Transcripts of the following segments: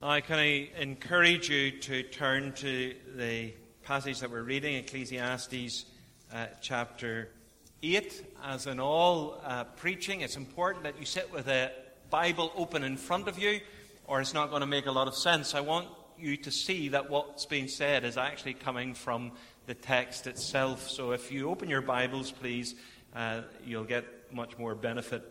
Now, can I encourage you to turn to the passage that we're reading, Ecclesiastes uh, chapter 8. As in all uh, preaching, it's important that you sit with a Bible open in front of you, or it's not going to make a lot of sense. I want you to see that what's being said is actually coming from the text itself. So if you open your Bibles, please, uh, you'll get much more benefit,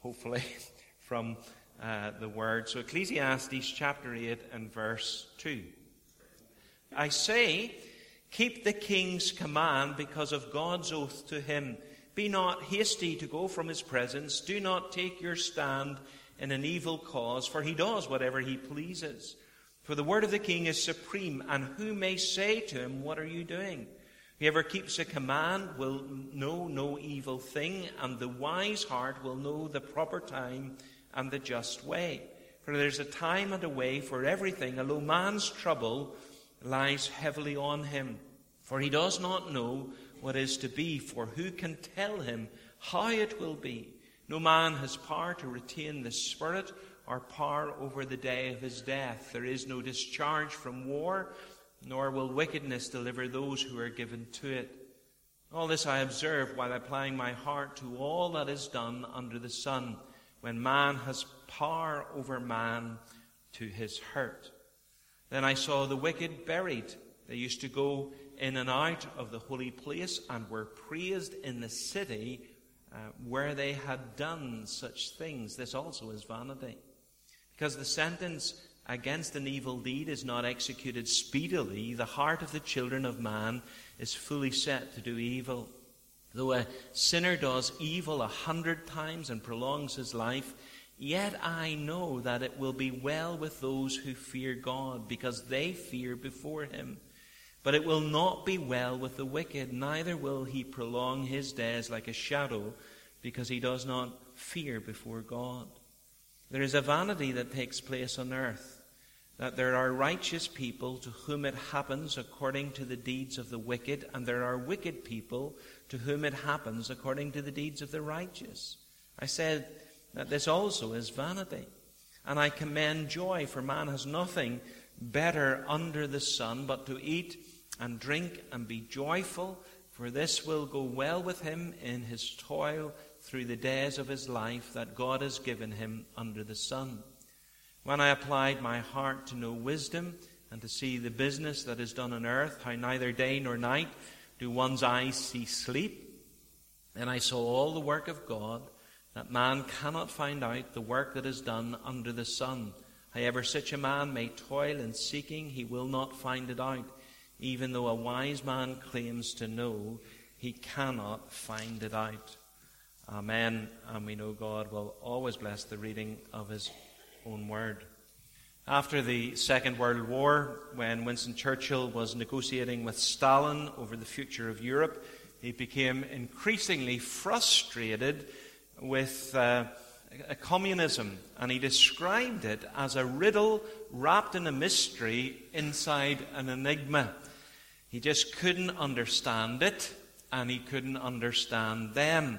hopefully, from uh, the word. So, Ecclesiastes chapter 8 and verse 2. I say, keep the king's command because of God's oath to him. Be not hasty to go from his presence. Do not take your stand in an evil cause, for he does whatever he pleases. For the word of the king is supreme, and who may say to him, What are you doing? Whoever keeps a command will know no evil thing, and the wise heart will know the proper time and the just way. For there's a time and a way for everything, although man's trouble lies heavily on him. For he does not know what is to be, for who can tell him how it will be? No man has power to retain the Spirit or power over the day of his death. There is no discharge from war, nor will wickedness deliver those who are given to it. All this I observe while applying my heart to all that is done under the sun when man has power over man to his hurt. Then I saw the wicked buried. They used to go in and out of the holy place and were praised in the city uh, where they had done such things. This also is vanity. Because the sentence against an evil deed is not executed speedily, the heart of the children of man is fully set to do evil. Though a sinner does evil a hundred times and prolongs his life, yet I know that it will be well with those who fear God, because they fear before him. But it will not be well with the wicked, neither will he prolong his days like a shadow, because he does not fear before God. There is a vanity that takes place on earth that there are righteous people to whom it happens according to the deeds of the wicked, and there are wicked people to whom it happens according to the deeds of the righteous. I said that this also is vanity. And I commend joy, for man has nothing better under the sun but to eat and drink and be joyful, for this will go well with him in his toil through the days of his life that God has given him under the sun. When I applied my heart to know wisdom and to see the business that is done on earth, how neither day nor night do one's eyes see sleep, then I saw all the work of God, that man cannot find out the work that is done under the sun. However, such a man may toil in seeking, he will not find it out. Even though a wise man claims to know, he cannot find it out. Amen. And we know God will always bless the reading of his own word. After the Second World War, when Winston Churchill was negotiating with Stalin over the future of Europe, he became increasingly frustrated with uh, communism, and he described it as a riddle wrapped in a mystery inside an enigma. He just couldn't understand it, and he couldn't understand them.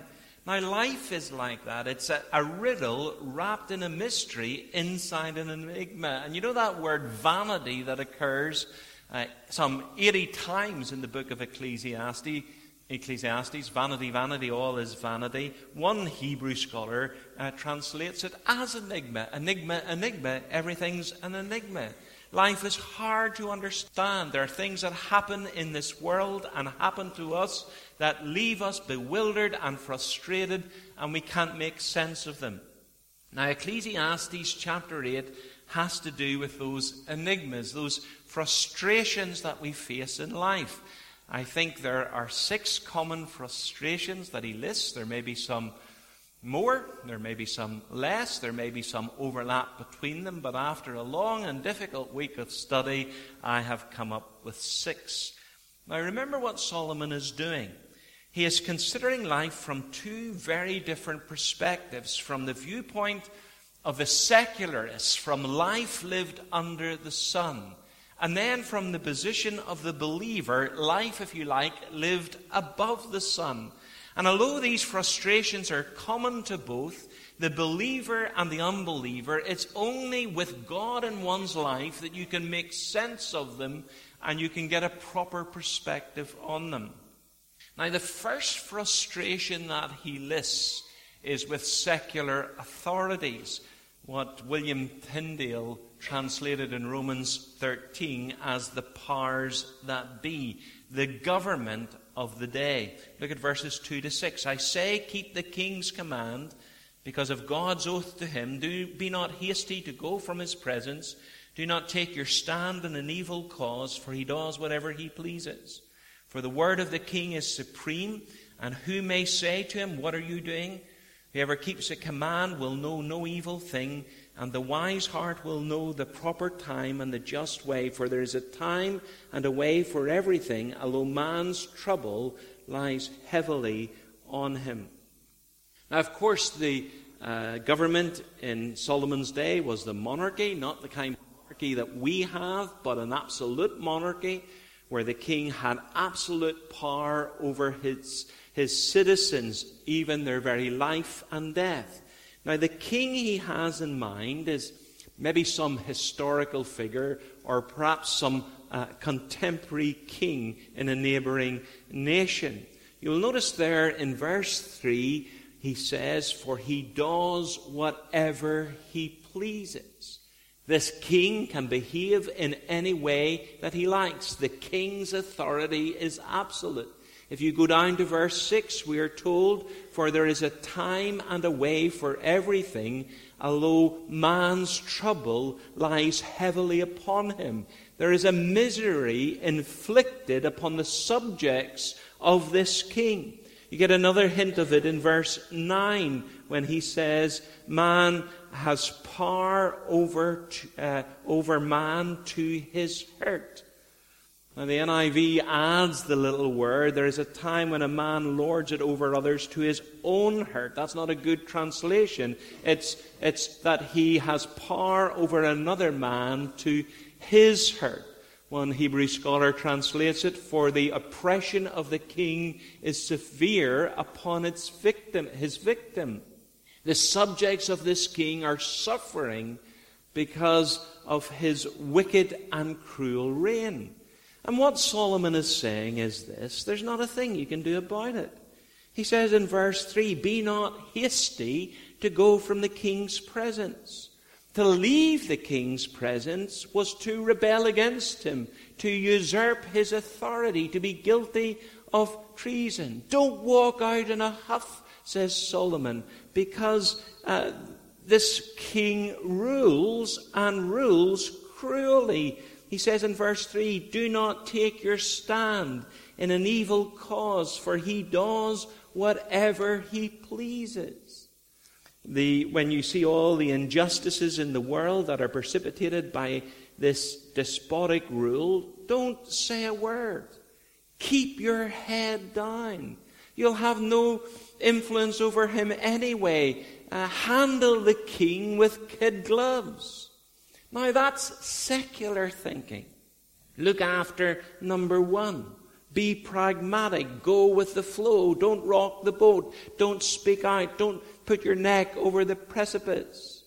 Now, life is like that. It's a, a, riddle wrapped in a mystery inside an enigma. And you know that word vanity that occurs uh, some 80 times in the book of Ecclesiastes? Ecclesiastes, vanity, vanity, all is vanity. One Hebrew scholar uh, translates it as enigma. Enigma, enigma, everything's an enigma. Life is hard to understand. There are things that happen in this world and happen to us that leave us bewildered and frustrated, and we can't make sense of them. Now, Ecclesiastes chapter 8 has to do with those enigmas, those frustrations that we face in life. I think there are six common frustrations that he lists. There may be some more, there may be some less, there may be some overlap between them, but after a long and difficult week of study, I have come up with six. Now remember what Solomon is doing. He is considering life from two very different perspectives from the viewpoint of the secularist, from life lived under the sun, and then from the position of the believer, life, if you like, lived above the sun. And although these frustrations are common to both, the believer and the unbeliever, it's only with God in one's life that you can make sense of them and you can get a proper perspective on them. Now, the first frustration that he lists is with secular authorities, what William Tyndale translated in Romans 13 as the powers that be, the government of the day. Look at verses 2 to 6. I say, keep the king's command because of God's oath to him. Do, be not hasty to go from his presence. Do not take your stand in an evil cause, for he does whatever he pleases. For the word of the king is supreme, and who may say to him, What are you doing? Whoever keeps a command will know no evil thing, and the wise heart will know the proper time and the just way, for there is a time and a way for everything, although man's trouble lies heavily on him. Now, of course, the uh, government in Solomon's day was the monarchy, not the kind of monarchy that we have, but an absolute monarchy where the king had absolute power over his, his citizens, even their very life and death. Now, the king he has in mind is maybe some historical figure or perhaps some uh, contemporary king in a neighboring nation. You'll notice there in verse 3 he says, For he does whatever he pleases. This king can behave in any way that he likes. The king's authority is absolute. If you go down to verse 6, we are told, For there is a time and a way for everything, although man's trouble lies heavily upon him. There is a misery inflicted upon the subjects of this king. You get another hint of it in verse 9 when he says, Man has power over, uh, over man to his hurt. Now, the NIV adds the little word, there is a time when a man lords it over others to his own hurt. That's not a good translation. It's, it's that he has power over another man to his hurt. One Hebrew scholar translates it, for the oppression of the king is severe upon its victim, his victim. The subjects of this king are suffering because of his wicked and cruel reign. And what Solomon is saying is this there's not a thing you can do about it. He says in verse 3 Be not hasty to go from the king's presence. To leave the king's presence was to rebel against him, to usurp his authority, to be guilty of treason. Don't walk out in a huff, says Solomon, because uh, this king rules and rules cruelly. He says in verse 3 Do not take your stand in an evil cause, for he does whatever he pleases. The, when you see all the injustices in the world that are precipitated by this despotic rule, don't say a word. Keep your head down. You'll have no influence over him anyway. Uh, handle the king with kid gloves. Now that's secular thinking. Look after number one. Be pragmatic. Go with the flow. Don't rock the boat. Don't speak out. Don't put your neck over the precipice.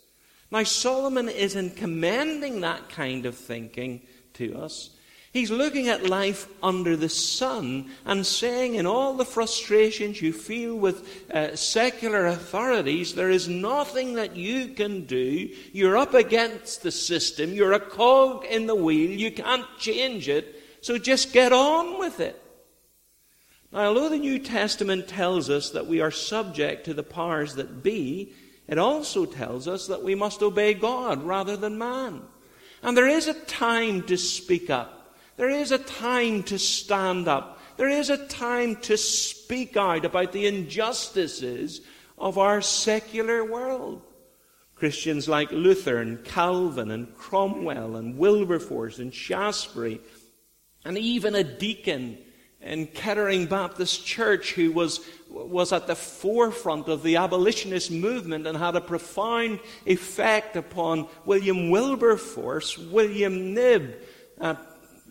Now, Solomon isn't commending that kind of thinking to us. He's looking at life under the sun and saying, in all the frustrations you feel with uh, secular authorities, there is nothing that you can do. You're up against the system. You're a cog in the wheel. You can't change it. So just get on with it. Now, although the New Testament tells us that we are subject to the powers that be, it also tells us that we must obey God rather than man. And there is a time to speak up. There is a time to stand up. There is a time to speak out about the injustices of our secular world. Christians like Luther and Calvin and Cromwell and Wilberforce and Shaftesbury and even a deacon in Kettering Baptist Church who was, was at the forefront of the abolitionist movement and had a profound effect upon William Wilberforce, William Knibb, uh,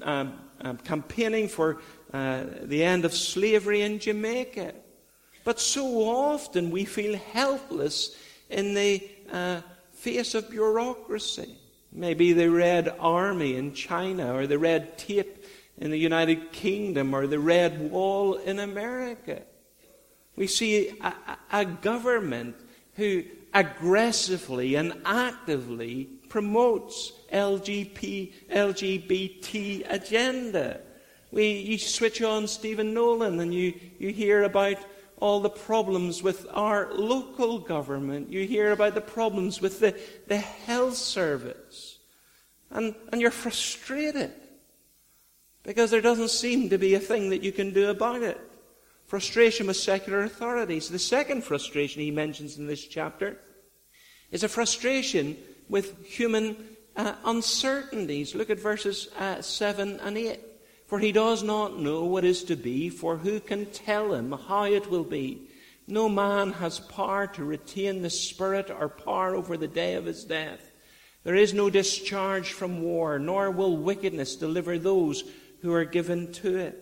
uh, uh, campaigning for uh, the end of slavery in Jamaica. But so often we feel helpless in the uh, face of bureaucracy. Maybe the Red Army in China, or the red tape in the United Kingdom, or the Red Wall in America. We see a, a government who aggressively and actively promotes LGP, LGBT agenda. We, you switch on Stephen Nolan and you, you hear about all the problems with our local government. You hear about the problems with the, the health service. And, and you're frustrated because there doesn't seem to be a thing that you can do about it. Frustration with secular authorities. The second frustration he mentions in this chapter is a frustration with human uh, uncertainties. Look at verses uh, 7 and 8. For he does not know what is to be, for who can tell him how it will be? No man has power to retain the Spirit or power over the day of his death. There is no discharge from war, nor will wickedness deliver those who are given to it.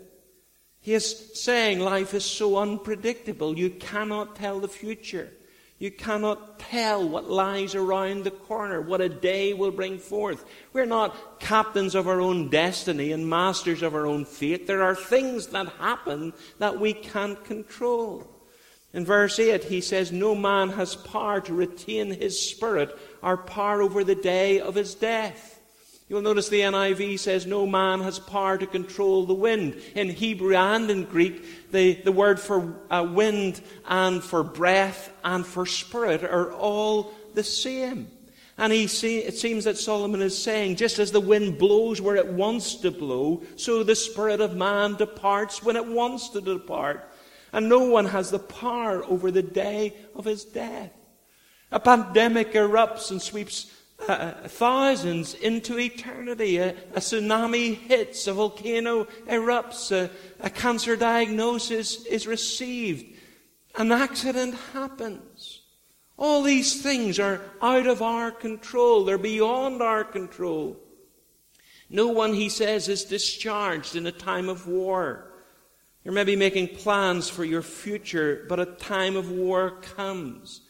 He is saying life is so unpredictable, you cannot tell the future. You cannot tell what lies around the corner, what a day will bring forth. We're not captains of our own destiny and masters of our own fate. There are things that happen that we can't control. In verse 8, he says, No man has power to retain his spirit or power over the day of his death. You'll notice the NIV says no man has power to control the wind. In Hebrew and in Greek, the, the word for uh, wind and for breath and for spirit are all the same. And he see, it seems that Solomon is saying, just as the wind blows where it wants to blow, so the spirit of man departs when it wants to depart. And no one has the power over the day of his death. A pandemic erupts and sweeps uh, thousands into eternity. A, a, tsunami hits, a volcano erupts, a, a cancer diagnosis is received, an accident happens. All these things are out of our control, they're beyond our control. No one, he says, is discharged in a time of war. You're maybe making plans for your future, but a time of war comes.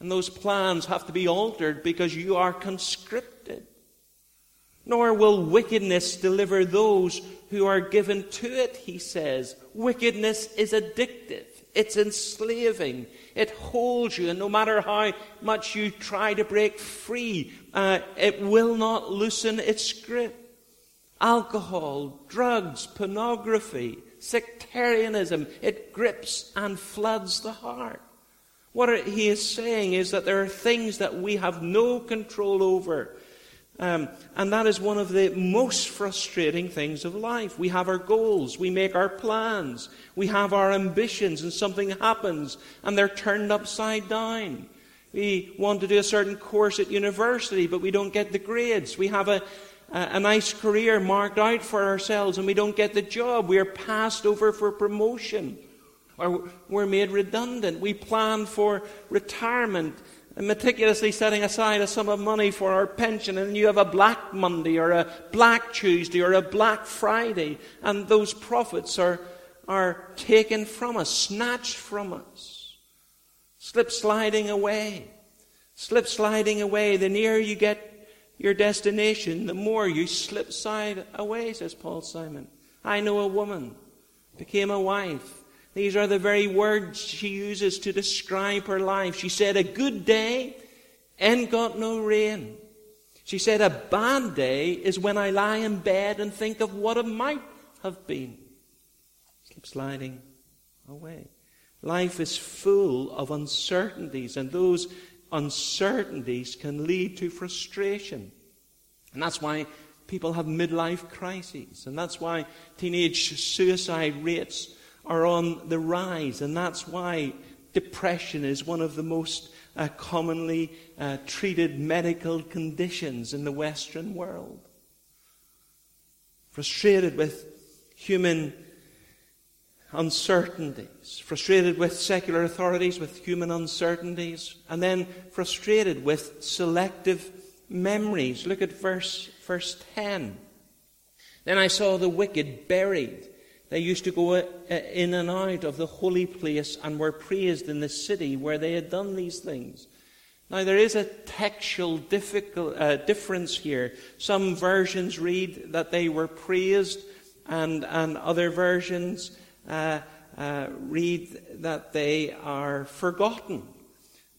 And those plans have to be altered because you are conscripted. Nor will wickedness deliver those who are given to it, he says. Wickedness is addictive. It's enslaving. It holds you, and no matter how much you try to break free, uh, it will not loosen its grip. Alcohol, drugs, pornography, sectarianism, it grips and floods the heart. What he is saying is that there are things that we have no control over. Um, and that is one of the most frustrating things of life. We have our goals, we make our plans, we have our ambitions, and something happens, and they're turned upside down. We want to do a certain course at university, but we don't get the grades. We have a, a, a nice career marked out for ourselves, and we don't get the job. We are passed over for promotion or we're made redundant. We plan for retirement, meticulously setting aside a sum of money for our pension, and you have a Black Monday or a Black Tuesday or a Black Friday, and those profits are, are taken from us, snatched from us, slip sliding away. Slip sliding away. The nearer you get your destination, the more you slip slide away, says Paul Simon. I know a woman, became a wife, these are the very words she uses to describe her life. She said, A good day and got no rain. She said, A bad day is when I lie in bed and think of what it might have been. Keep sliding away. Life is full of uncertainties, and those uncertainties can lead to frustration. And that's why people have midlife crises, and that's why teenage suicide rates are on the rise, and that's why depression is one of the most uh, commonly uh, treated medical conditions in the Western world. Frustrated with human uncertainties, frustrated with secular authorities, with human uncertainties, and then frustrated with selective memories. Look at verse, verse 10. Then I saw the wicked buried they used to go uh, in and out of the holy place and were praised in the city where they had done these things. Now, there is a textual uh, difference here. Some versions read that they were praised, and, and other versions uh, uh, read that they are forgotten.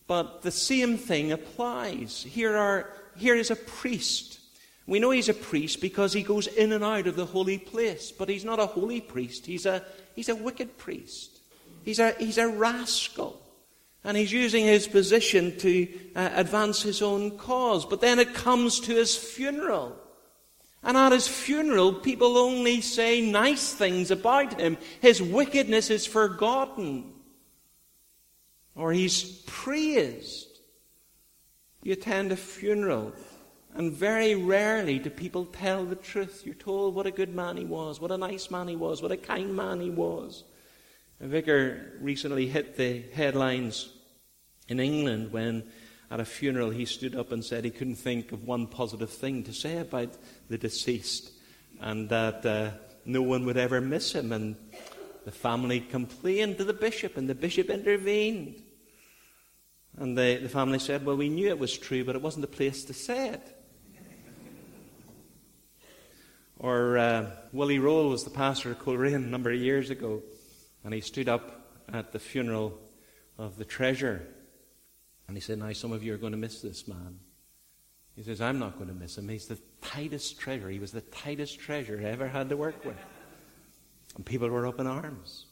But the same thing applies. Here, are, here is a priest. We know he's a priest because he goes in and out of the holy place, but he's not a holy priest. He's a, he's a wicked priest. He's a, he's a rascal. And he's using his position to uh, advance his own cause. But then it comes to his funeral. And at his funeral, people only say nice things about him. His wickedness is forgotten. Or he's praised. You attend a funeral, and very rarely do people tell the truth. You're told what a good man he was, what a nice man he was, what a kind man he was. A vicar recently hit the headlines in England when, at a funeral, he stood up and said he couldn't think of one positive thing to say about the deceased and that uh, no one would ever miss him. And the family complained to the bishop, and the bishop intervened. And the, the family said, Well, we knew it was true, but it wasn't the place to say it. Or uh, Willie Roll was the pastor of Coleraine a number of years ago. And he stood up at the funeral of the treasure. And he said, Now, some of you are going to miss this man. He says, I'm not going to miss him. He's the tightest treasure. He was the tightest treasure I ever had to work with. And people were up in arms.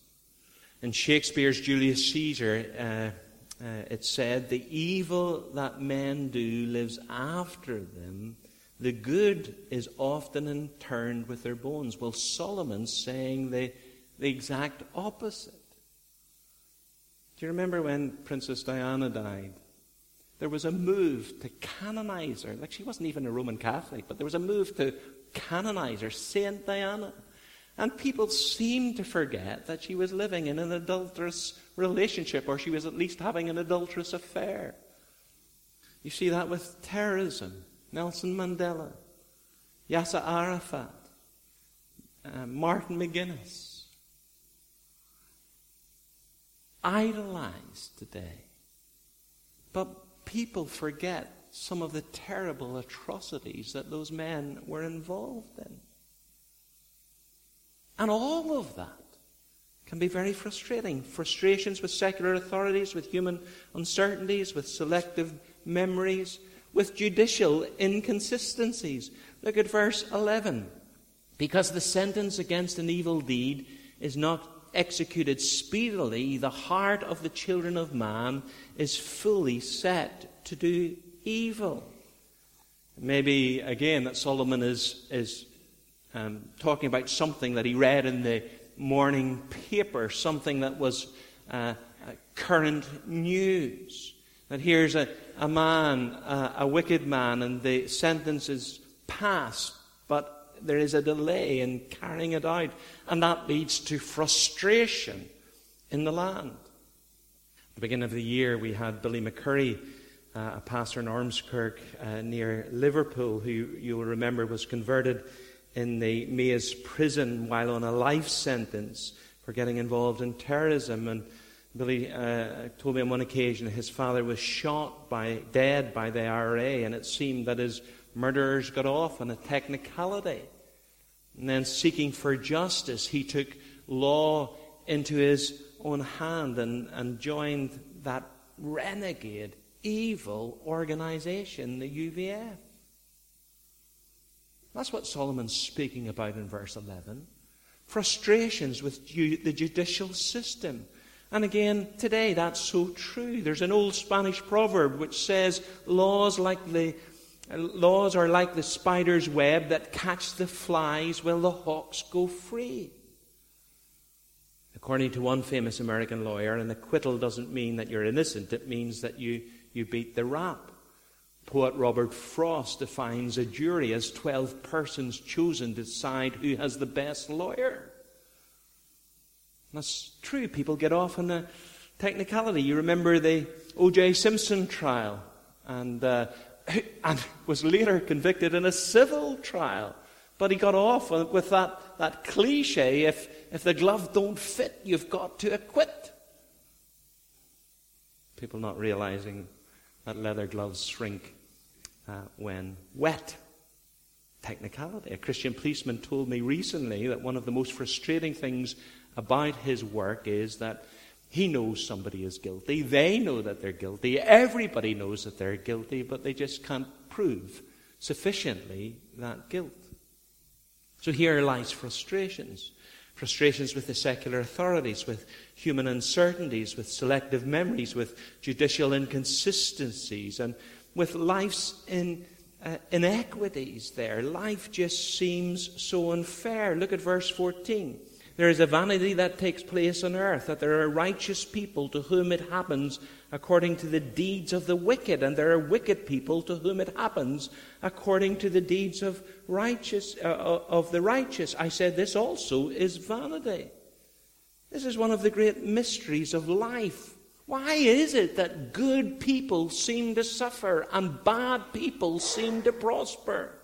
In Shakespeare's Julius Caesar, uh, uh, it said, The evil that men do lives after them. The good is often interned with their bones. Well, Solomon's saying the the exact opposite. Do you remember when Princess Diana died? There was a move to canonize her. Like she wasn't even a Roman Catholic, but there was a move to canonize her, Saint Diana. And people seemed to forget that she was living in an adulterous relationship, or she was at least having an adulterous affair. You see that with terrorism. Nelson Mandela, Yasser Arafat, uh, Martin McGuinness idolized today. But people forget some of the terrible atrocities that those men were involved in. And all of that can be very frustrating. Frustrations with secular authorities, with human uncertainties, with selective memories, with judicial inconsistencies. Look at verse 11. Because the sentence against an evil deed is not executed speedily, the heart of the children of man is fully set to do evil. Maybe, again, that Solomon is, is um, talking about something that he read in the morning paper, something that was uh, current news. That here's a, a man, uh, a wicked man, and the sentence is passed, but there is a delay in carrying it out, and that leads to frustration in the land. At the beginning of the year, we had Billy McCurrie, uh, a pastor in Ormskirk uh, near Liverpool, who you'll remember was converted in the Maze prison while on a life sentence for getting involved in terrorism. And Billy uh, told me on one occasion his father was shot by, dead by the IRA, and it seemed that his murderers got off on a technicality. And then, seeking for justice, he took law into his own hand and, and joined that renegade, evil organization, the UVF. That's what Solomon's speaking about in verse 11. Frustrations with the judicial system. And again, today that's so true. There's an old Spanish proverb which says, laws like the Laws are like the spider's web that catch the flies while the hawks go free. According to one famous American lawyer, an acquittal doesn't mean that you're innocent, it means that you, you beat the rap. Poet Robert Frost defines a jury as 12 persons chosen to decide who has the best lawyer. That's true. People get off on a technicality. You remember the O.J. Simpson trial, and uh, and was later convicted in a civil trial. But he got off with that, that cliche if, if the glove don't fit, you've got to acquit. People not realizing that leather gloves shrink uh, when wet. Technicality. A Christian policeman told me recently that one of the most frustrating things about his work is that he knows somebody is guilty. They know that they're guilty. Everybody knows that they're guilty, but they just can't prove sufficiently that guilt. So here lies frustrations. Frustrations with the secular authorities, with human uncertainties, with selective memories, with judicial inconsistencies, and with life's in, uh, inequities there. Life just seems so unfair. Look at verse 14. There is a vanity that takes place on earth, that there are righteous people to whom it happens according to the deeds of the wicked, and there are wicked people to whom it happens according to the deeds of righteous uh, uh, of the righteous. I said this also is vanity. This is one of the great mysteries of life. Why is it that good people seem to suffer and bad people seem to prosper?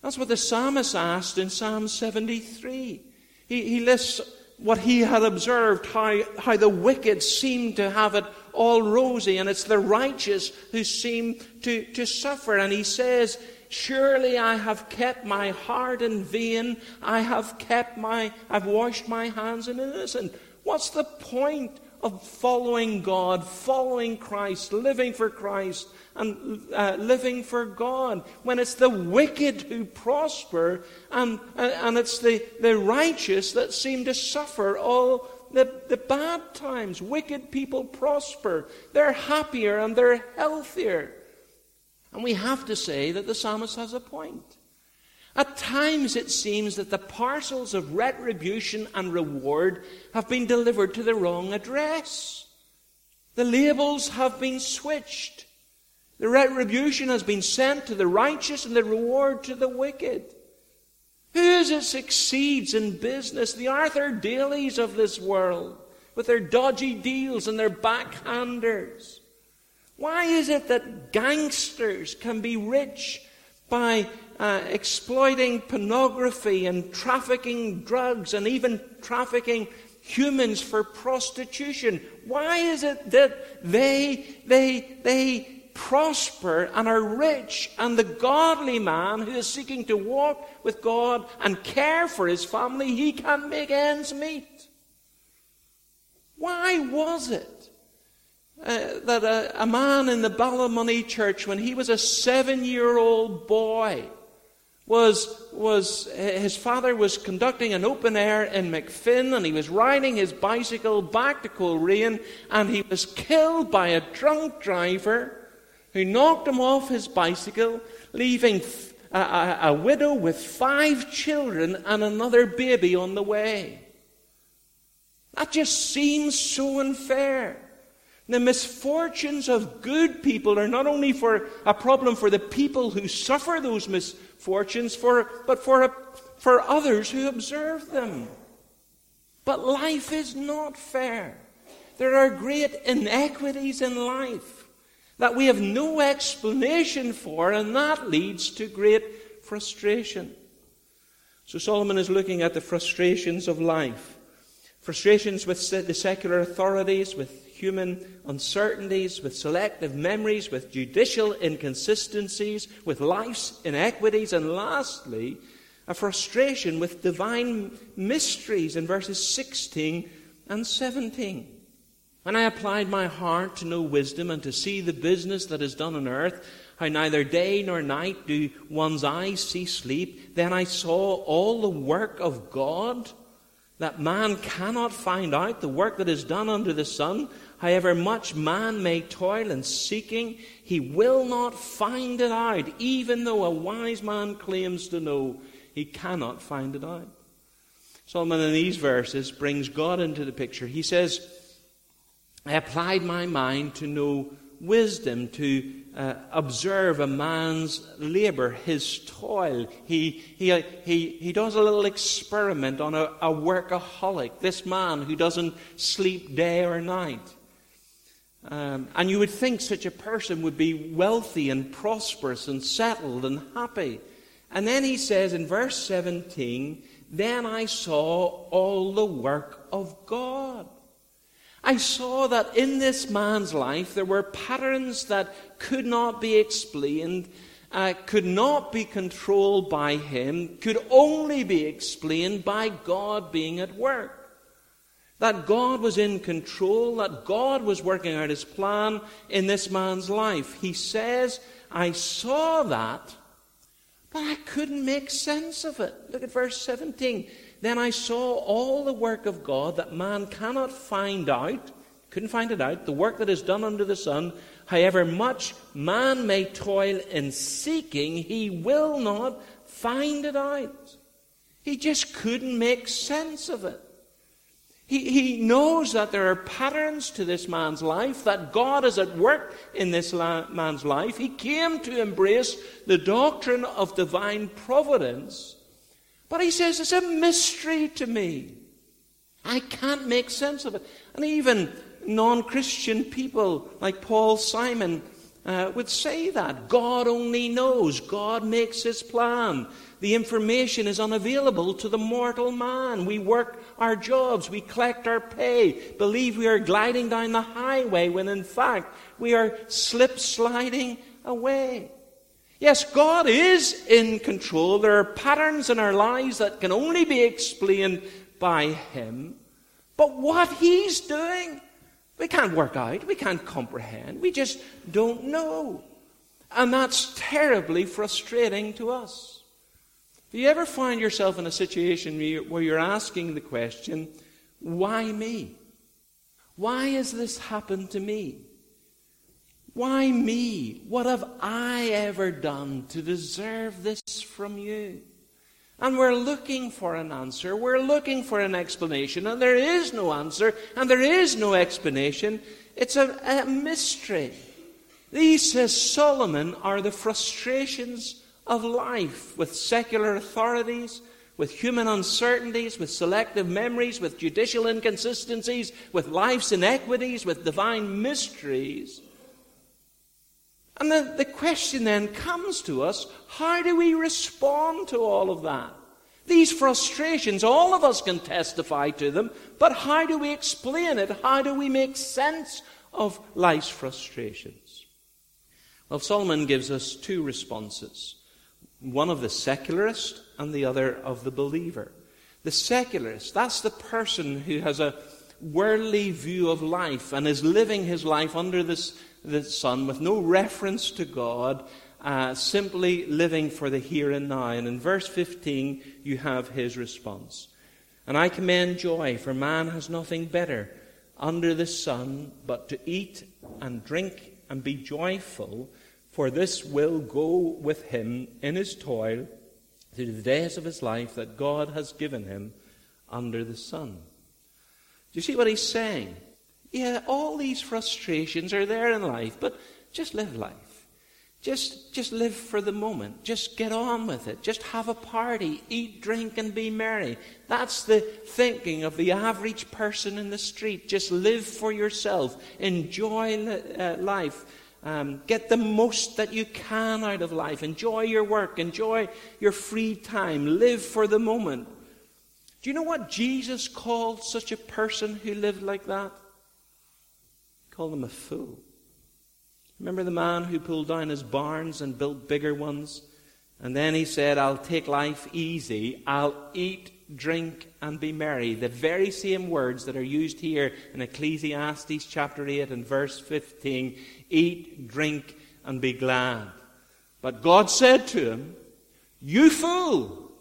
That's what the psalmist asked in Psalm 73. He, he lists what he had observed, how, how the wicked seem to have it all rosy, and it's the righteous who seem to, to suffer. And he says, Surely I have kept my heart in vain. I have kept my, I've washed my hands in innocence. What's the point of following God, following Christ, living for Christ, and uh, living for God. When it's the wicked who prosper and, uh, and it's the, the righteous that seem to suffer all the, the bad times. Wicked people prosper. They're happier and they're healthier. And we have to say that the psalmist has a point. At times it seems that the parcels of retribution and reward have been delivered to the wrong address. The labels have been switched. The retribution has been sent to the righteous and the reward to the wicked. Who is it succeeds in business? The Arthur Daleys of this world, with their dodgy deals and their backhanders. Why is it that gangsters can be rich by uh, exploiting pornography and trafficking drugs and even trafficking humans for prostitution? Why is it that they, they, they prosper and are rich, and the godly man who is seeking to walk with God and care for his family, he can't make ends meet. Why was it uh, that a, a man in the Ballymoney church, when he was a seven year old boy, was, was his father was conducting an open air in Macfin and he was riding his bicycle back to Coleraine and he was killed by a drunk driver who knocked him off his bicycle, leaving a, a, a widow with five children and another baby on the way. That just seems so unfair. The misfortunes of good people are not only for a problem for the people who suffer those misfortunes, for, but for, a, for others who observe them. But life is not fair. There are great inequities in life that we have no explanation for, and that leads to great frustration. So Solomon is looking at the frustrations of life frustrations with the secular authorities, with human uncertainties, with selective memories, with judicial inconsistencies, with life's inequities, and lastly, a frustration with divine mysteries in verses 16 and 17. When I applied my heart to know wisdom and to see the business that is done on earth, how neither day nor night do one's eyes see sleep, then I saw all the work of God, that man cannot find out the work that is done under the sun. However much man may toil in seeking, he will not find it out, even though a wise man claims to know, he cannot find it out. Solomon in these verses brings God into the picture. He says, I applied my mind to know wisdom, to uh, observe a man's labor, his toil. He, he, he, he does a little experiment on a, a workaholic, this man who doesn't sleep day or night. Um, and you would think such a person would be wealthy and prosperous and settled and happy. And then he says in verse 17, Then I saw all the work of God. I saw that in this man's life there were patterns that could not be explained, uh, could not be controlled by him, could only be explained by God being at work. That God was in control, that God was working out his plan in this man's life. He says, I saw that, but I couldn't make sense of it. Look at verse 17. Then I saw all the work of God that man cannot find out, couldn't find it out, the work that is done under the sun, however much man may toil in seeking, he will not find it out. He just couldn't make sense of it. He, he knows that there are patterns to this man's life, that God is at work in this la- man's life. He came to embrace the doctrine of divine providence. But he says it's a mystery to me. I can't make sense of it. And even non Christian people like Paul Simon uh, would say that. God only knows, God makes his plan. The information is unavailable to the mortal man. We work our jobs, we collect our pay, believe we are gliding down the highway when in fact we are slip sliding away. Yes, God is in control. There are patterns in our lives that can only be explained by Him. But what He's doing, we can't work out, we can't comprehend, we just don't know. And that's terribly frustrating to us. Do you ever find yourself in a situation where you're asking the question, why me? Why has this happened to me? Why me? What have I ever done to deserve this from you? And we're looking for an answer. We're looking for an explanation. And there is no answer. And there is no explanation. It's a, a mystery. These, says Solomon, are the frustrations of life with secular authorities, with human uncertainties, with selective memories, with judicial inconsistencies, with life's inequities, with divine mysteries. And the, the question then comes to us how do we respond to all of that? These frustrations, all of us can testify to them, but how do we explain it? How do we make sense of life's frustrations? Well, Solomon gives us two responses one of the secularist and the other of the believer. The secularist, that's the person who has a worldly view of life and is living his life under this, the sun with no reference to God, uh, simply living for the here and now. And in verse 15, you have his response. And I commend joy, for man has nothing better under the sun but to eat and drink and be joyful for this will go with him in his toil through the days of his life that God has given him under the sun. Do you see what he's saying? Yeah, all these frustrations are there in life, but just live life. Just, just live for the moment. Just get on with it. Just have a party. Eat, drink, and be merry. That's the thinking of the average person in the street. Just live for yourself. Enjoy uh, life. Um, get the most that you can out of life. Enjoy your work. Enjoy your free time. Live for the moment. Do you know what Jesus called such a person who lived like that? He called him a fool. Remember the man who pulled down his barns and built bigger ones? And then he said, I'll take life easy. I'll eat drink, and be merry. The very same words that are used here in Ecclesiastes chapter 8 and verse 15 eat, drink, and be glad. But God said to him, You fool,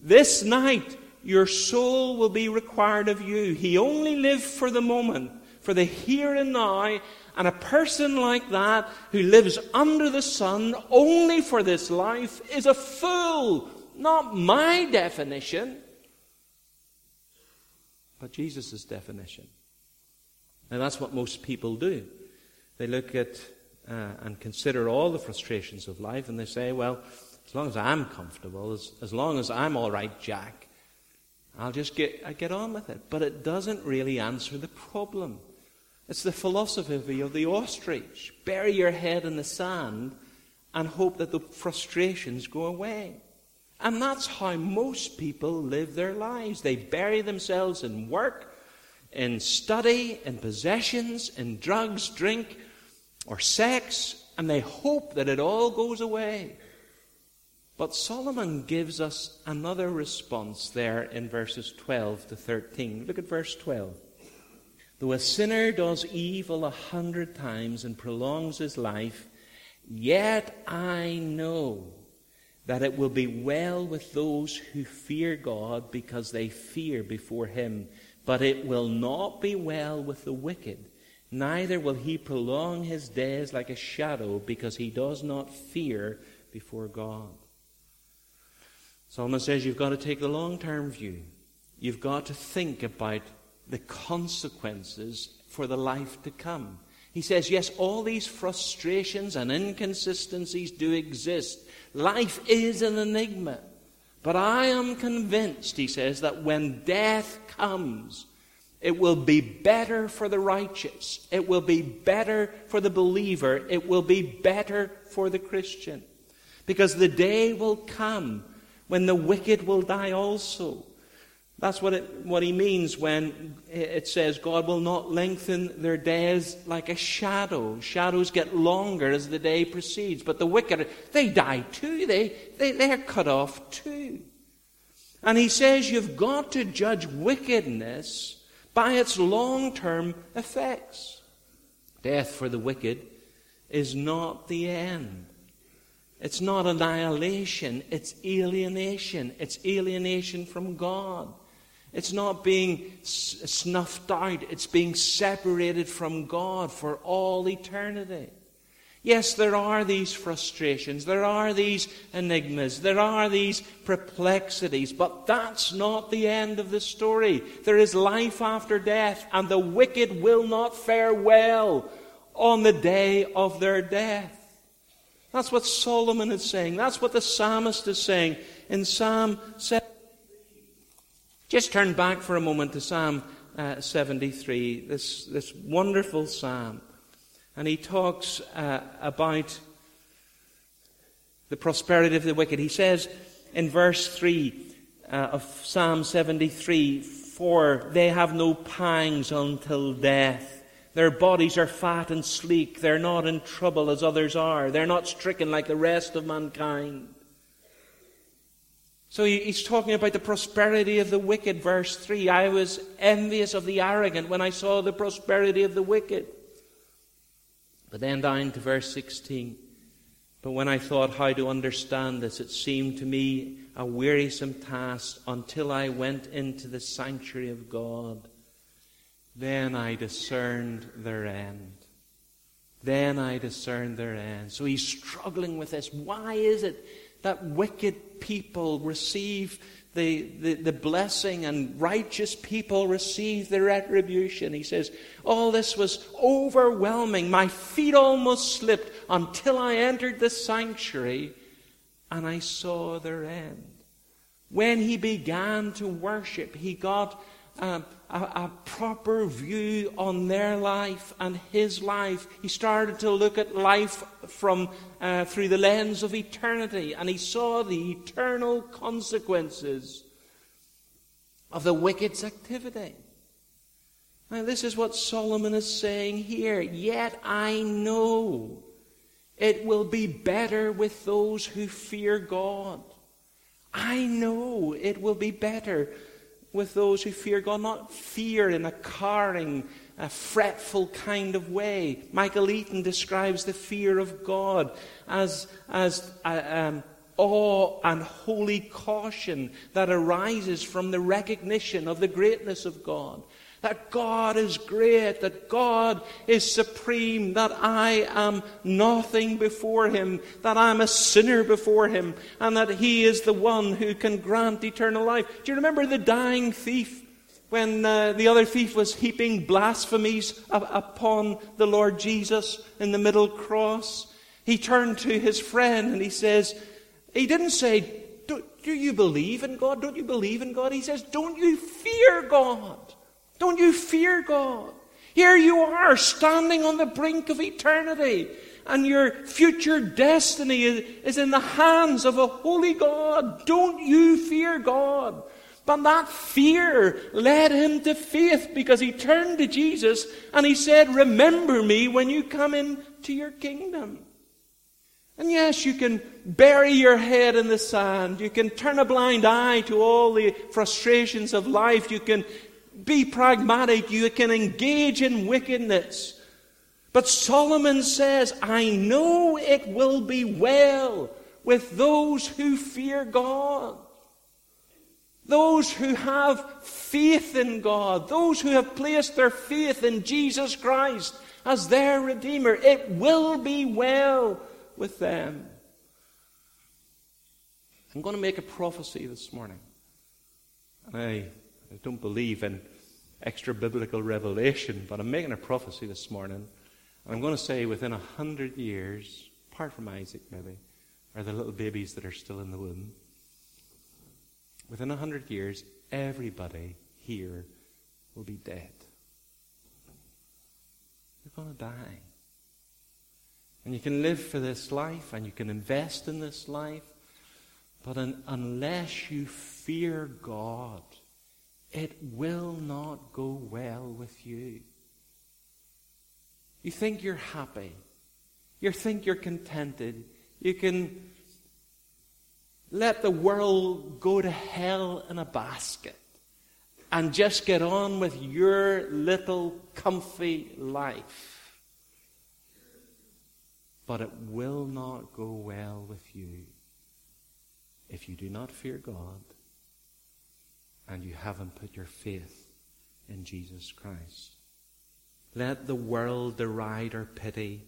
this night your soul will be required of you. He only lived for the moment, for the here and now. And a person like that who lives under the sun only for this life is a fool. Not my definition but Jesus' definition. And that's what most people do. They look at uh, and consider all the frustrations of life and they say, well, as long as I'm comfortable, as, as long as I'm all right, Jack, I'll just get, I get on with it. But it doesn't really answer the problem. It's the philosophy of the ostrich. Bury your head in the sand and hope that the frustrations go away. And that's how most people live their lives. They bury themselves in work, in study, in possessions, in drugs, drink, or sex, and they hope that it all goes away. But Solomon gives us another response there in verses 12 to 13. Look at verse 12. Though a sinner does evil a hundred times and prolongs his life, yet I know that it will be well with those who fear God because they fear before him. But it will not be well with the wicked, neither will he prolong his days like a shadow because he does not fear before God. Solomon says you've got to take the long term view. You've got to think about the consequences for the life to come. He says, yes, all these frustrations and inconsistencies do exist. Life is an enigma. But I am convinced, he says, that when death comes, it will be better for the righteous. It will be better for the believer. It will be better for the Christian. Because the day will come when the wicked will die also. That's what, it, what he means when it says God will not lengthen their days like a shadow. Shadows get longer as the day proceeds, but the wicked, they die too. They, they, they're cut off too. And he says you've got to judge wickedness by its long term effects. Death for the wicked is not the end. It's not annihilation, it's alienation. It's alienation from God. It's not being snuffed out, it's being separated from God for all eternity. Yes, there are these frustrations, there are these enigmas, there are these perplexities, but that's not the end of the story. There is life after death, and the wicked will not fare well on the day of their death. That's what Solomon is saying. That's what the psalmist is saying in Psalm 7. Just turn back for a moment to Psalm uh, 73, this, this wonderful psalm. And he talks uh, about the prosperity of the wicked. He says in verse 3 uh, of Psalm 73 For they have no pangs until death. Their bodies are fat and sleek. They're not in trouble as others are. They're not stricken like the rest of mankind. So he's talking about the prosperity of the wicked, verse 3. I was envious of the arrogant when I saw the prosperity of the wicked. But then down to verse 16. But when I thought how to understand this, it seemed to me a wearisome task until I went into the sanctuary of God. Then I discerned their end. Then I discerned their end. So he's struggling with this. Why is it that wicked people receive the, the, the, blessing and righteous people receive the retribution. He says, All this was overwhelming. My feet almost slipped until I entered the sanctuary and I saw their end. When he began to worship, he got um, a, a, proper view on their life and his life. He started to look at life from uh, through the lens of eternity, and he saw the eternal consequences of the wicked's activity. Now, this is what Solomon is saying here. Yet I know it will be better with those who fear God. I know it will be better with those who fear God, not fear in a cowering, a fretful kind of way. Michael Eaton describes the fear of God as, as a, um, awe and holy caution that arises from the recognition of the greatness of God that God is great, that God is supreme, that I am nothing before Him, that I'm a sinner before Him, and that He is the one who can grant eternal life. Do you remember the dying thief? When uh, the other thief was heaping blasphemies upon the Lord Jesus in the middle cross, he turned to his friend and he says, He didn't say, do, do you believe in God? Don't you believe in God? He says, Don't you fear God? Don't you fear God? Here you are, standing on the brink of eternity, and your future destiny is in the hands of a holy God. Don't you fear God? But that fear led him to faith because he turned to Jesus and he said, Remember me when you come into your kingdom. And yes, you can bury your head in the sand. You can turn a blind eye to all the frustrations of life. You can be pragmatic. You can engage in wickedness. But Solomon says, I know it will be well with those who fear God. Those who have faith in God, those who have placed their faith in Jesus Christ as their Redeemer, it will be well with them. I'm going to make a prophecy this morning. I, I don't believe in extra biblical revelation, but I'm making a prophecy this morning. I'm going to say within a hundred years, apart from Isaac maybe, or the little babies that are still in the womb, within a hundred years, everybody here will be dead. You're going to die. And you can live for this life and you can invest in this life, but un- unless you fear God, it will not go well with you. You think you're happy. You think you're contented. You can let the world go to hell in a basket and just get on with your little comfy life. But it will not go well with you if you do not fear God and you haven't put your faith in Jesus Christ. Let the world deride or pity.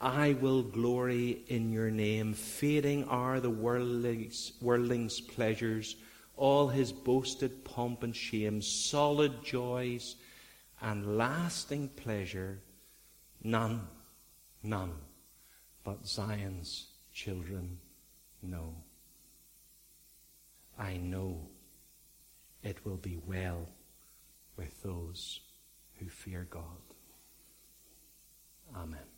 I will glory in your name. Fading are the worldling's, worldling's pleasures, all his boasted pomp and shame, solid joys and lasting pleasure. None, none but Zion's children know. I know it will be well with those who fear God. Amen.